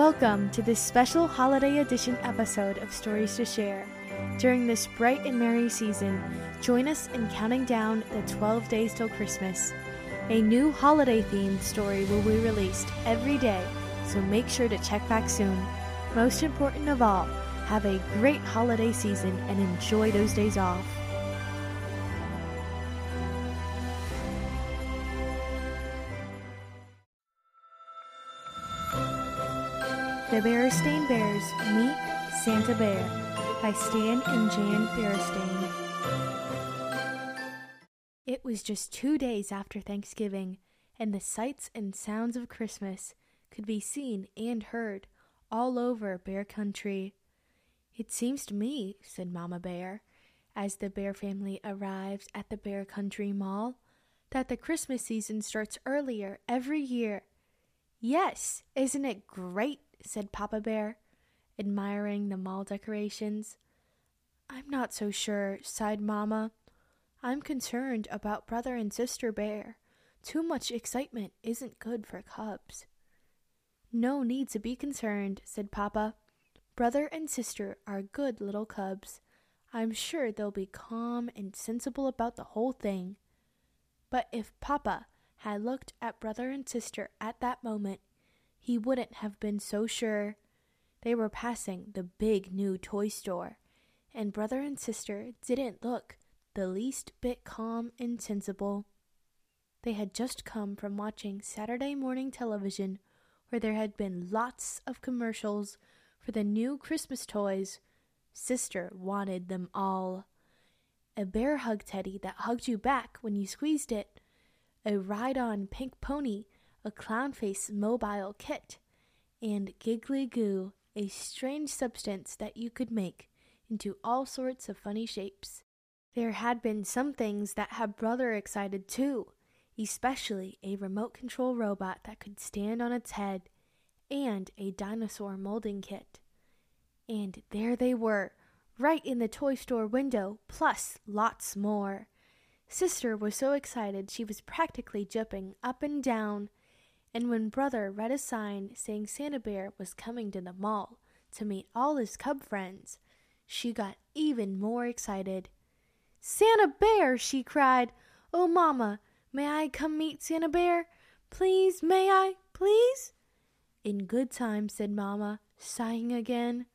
Welcome to this special holiday edition episode of Stories to Share. During this bright and merry season, join us in counting down the 12 days till Christmas. A new holiday themed story will be released every day, so make sure to check back soon. Most important of all, have a great holiday season and enjoy those days off. The Berenstain Bears Meet Santa Bear by Stan and Jan Berenstain. It was just two days after Thanksgiving, and the sights and sounds of Christmas could be seen and heard all over Bear Country. It seems to me, said Mama Bear, as the Bear family arrived at the Bear Country Mall, that the Christmas season starts earlier every year. Yes, isn't it great? Said Papa Bear, admiring the mall decorations. I'm not so sure, sighed Mamma. I'm concerned about Brother and Sister Bear. Too much excitement isn't good for cubs. No need to be concerned, said Papa. Brother and sister are good little cubs. I'm sure they'll be calm and sensible about the whole thing. But if Papa had looked at brother and sister at that moment, he wouldn't have been so sure. They were passing the big new toy store, and brother and sister didn't look the least bit calm and sensible. They had just come from watching Saturday morning television, where there had been lots of commercials for the new Christmas toys. Sister wanted them all. A bear hug teddy that hugged you back when you squeezed it, a ride on pink pony a clown face mobile kit, and Giggly Goo, a strange substance that you could make into all sorts of funny shapes. There had been some things that had Brother excited too, especially a remote control robot that could stand on its head and a dinosaur molding kit. And there they were, right in the toy store window, plus lots more. Sister was so excited she was practically jumping up and down and when Brother read a sign saying Santa Bear was coming to the mall to meet all his cub friends, she got even more excited. Santa Bear! she cried. Oh, Mamma, may I come meet Santa Bear? Please, may I? Please? In good time, said Mamma, sighing again.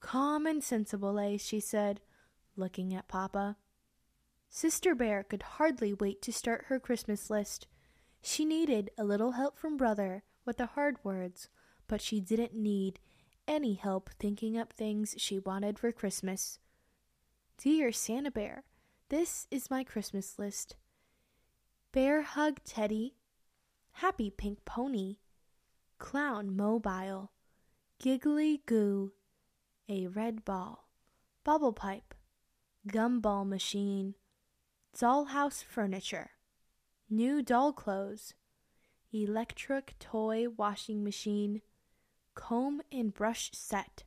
Calm and sensible, eh? she said, looking at Papa. Sister Bear could hardly wait to start her Christmas list. She needed a little help from Brother with the hard words, but she didn't need any help thinking up things she wanted for Christmas. Dear Santa Bear, this is my Christmas list. Bear Hug Teddy, Happy Pink Pony, Clown Mobile, Giggly Goo, a red ball, bubble pipe, gumball machine, dollhouse furniture new doll clothes, electric toy washing machine, comb and brush set,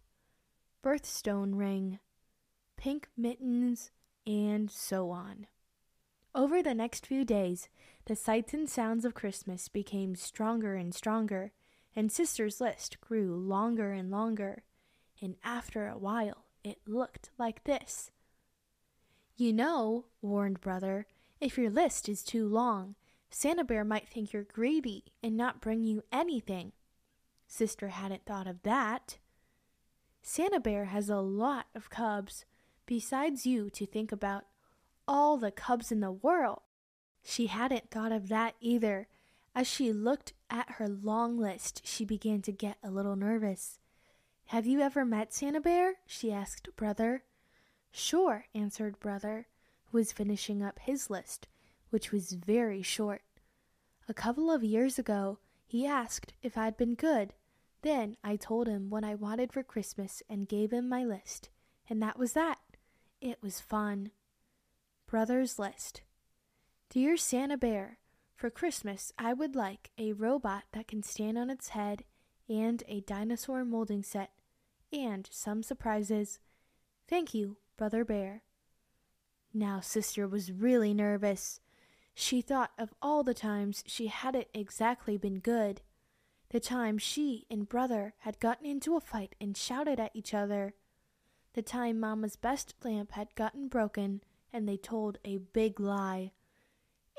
birthstone ring, pink mittens, and so on. Over the next few days, the sights and sounds of Christmas became stronger and stronger, and Sister's list grew longer and longer, and after a while it looked like this. You know, warned Brother, if your list is too long, Santa Bear might think you're greedy and not bring you anything. Sister hadn't thought of that. Santa Bear has a lot of cubs, besides you to think about all the cubs in the world. She hadn't thought of that either. As she looked at her long list, she began to get a little nervous. Have you ever met Santa Bear? she asked Brother. Sure, answered Brother was finishing up his list, which was very short. A couple of years ago, he asked if I'd been good. Then I told him what I wanted for Christmas and gave him my list, and that was that. It was fun. Brother's List Dear Santa Bear, for Christmas I would like a robot that can stand on its head and a dinosaur molding set and some surprises. Thank you, Brother Bear. Now Sister was really nervous. She thought of all the times she hadn't exactly been good. the time she and brother had gotten into a fight and shouted at each other, the time Mamma's best lamp had gotten broken and they told a big lie,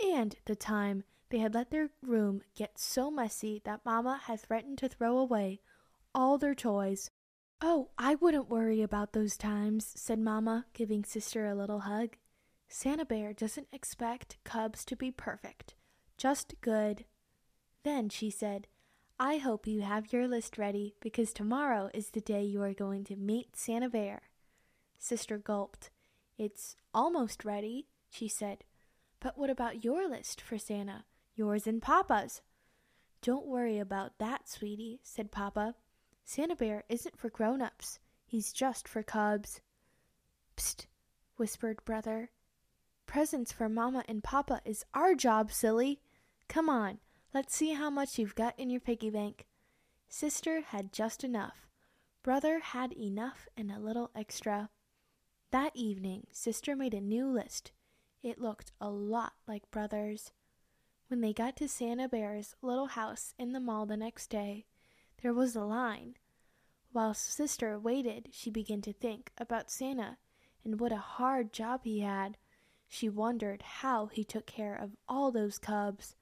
and the time they had let their room get so messy that Mamma had threatened to throw away all their toys. Oh, I wouldn't worry about those times, said Mamma, giving Sister a little hug. Santa Bear doesn't expect cubs to be perfect, just good. Then she said, I hope you have your list ready because tomorrow is the day you are going to meet Santa Bear. Sister gulped. It's almost ready, she said. But what about your list for Santa? Yours and Papa's. Don't worry about that, sweetie, said Papa. Santa Bear isn't for grown ups. He's just for cubs. Psst, whispered Brother. Presents for Mama and Papa is our job, silly. Come on, let's see how much you've got in your piggy bank. Sister had just enough. Brother had enough and a little extra. That evening, Sister made a new list. It looked a lot like Brother's. When they got to Santa Bear's little house in the mall the next day, there was a line. While Sister waited, she began to think about Santa and what a hard job he had. She wondered how he took care of all those cubs.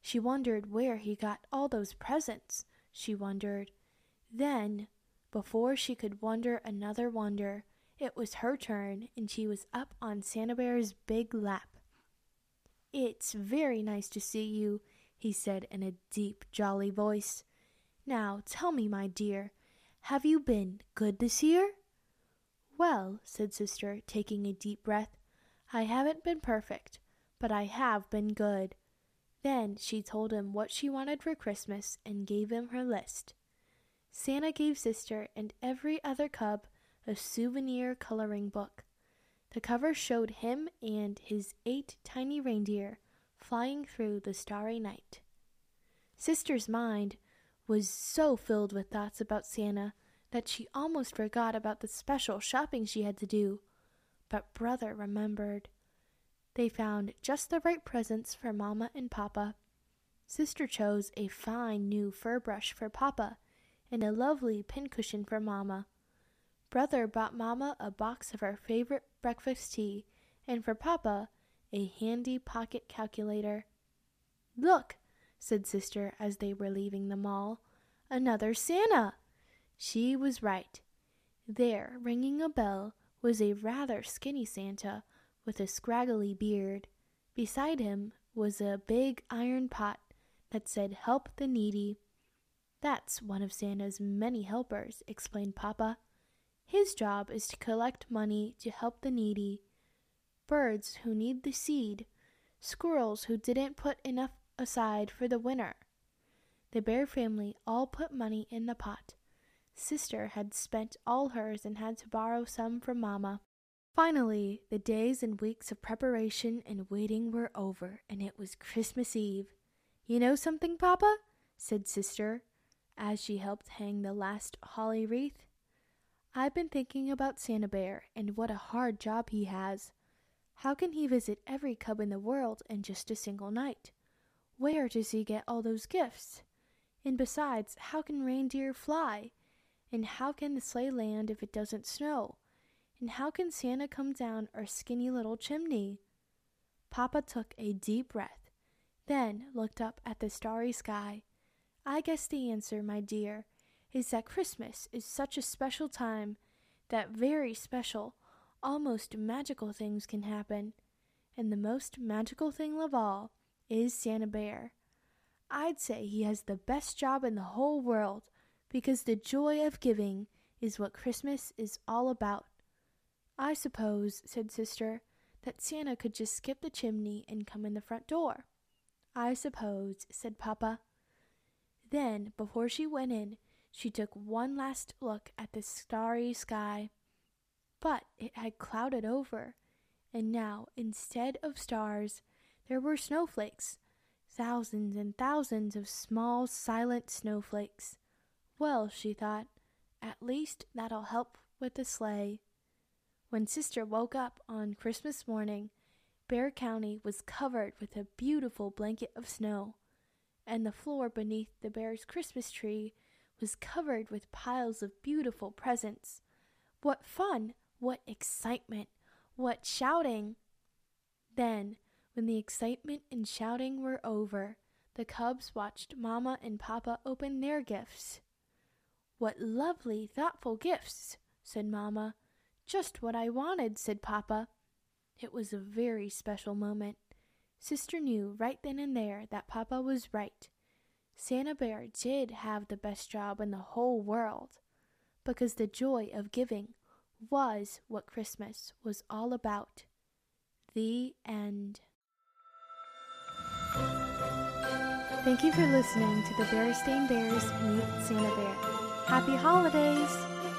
She wondered where he got all those presents. She wondered. Then, before she could wonder another wonder, it was her turn, and she was up on Santa Bear's big lap. It's very nice to see you, he said in a deep, jolly voice. Now tell me, my dear, have you been good this year? Well, said Sister, taking a deep breath, I haven't been perfect, but I have been good. Then she told him what she wanted for Christmas and gave him her list. Santa gave Sister and every other cub a souvenir coloring book. The cover showed him and his eight tiny reindeer flying through the starry night. Sister's mind was so filled with thoughts about Santa that she almost forgot about the special shopping she had to do. But Brother remembered. They found just the right presents for Mamma and Papa. Sister chose a fine new fur brush for Papa and a lovely pincushion for Mamma. Brother bought Mamma a box of her favorite breakfast tea, and for Papa, a handy pocket calculator. Look, said Sister as they were leaving the mall, another Santa! She was right. There, ringing a bell, was a rather skinny Santa with a scraggly beard. Beside him was a big iron pot that said, Help the Needy. That's one of Santa's many helpers, explained Papa. His job is to collect money to help the needy, birds who need the seed, squirrels who didn't put enough aside for the winter. The bear family all put money in the pot. Sister had spent all hers and had to borrow some from Mamma. Finally, the days and weeks of preparation and waiting were over, and it was Christmas Eve. You know something, Papa? said Sister, as she helped hang the last holly wreath. I've been thinking about Santa Bear and what a hard job he has. How can he visit every cub in the world in just a single night? Where does he get all those gifts? And besides, how can reindeer fly? And how can the sleigh land if it doesn't snow? And how can Santa come down our skinny little chimney? Papa took a deep breath, then looked up at the starry sky. I guess the answer, my dear, is that Christmas is such a special time that very special, almost magical things can happen. And the most magical thing of all is Santa Bear. I'd say he has the best job in the whole world because the joy of giving is what Christmas is all about. I suppose, said Sister, that Santa could just skip the chimney and come in the front door. I suppose, said Papa. Then, before she went in, she took one last look at the starry sky. But it had clouded over, and now, instead of stars, there were snowflakes thousands and thousands of small, silent snowflakes. Well, she thought, at least that'll help with the sleigh. When Sister woke up on Christmas morning, Bear County was covered with a beautiful blanket of snow. and the floor beneath the bear's Christmas tree was covered with piles of beautiful presents. What fun! What excitement! What shouting! Then, when the excitement and shouting were over, the cubs watched Mama and Papa open their gifts. What lovely, thoughtful gifts, said Mamma. Just what I wanted, said Papa. It was a very special moment. Sister knew right then and there that Papa was right. Santa Bear did have the best job in the whole world because the joy of giving was what Christmas was all about. The end. Thank you for listening to the Berenstain Bears Meet Santa Bear. Happy holidays!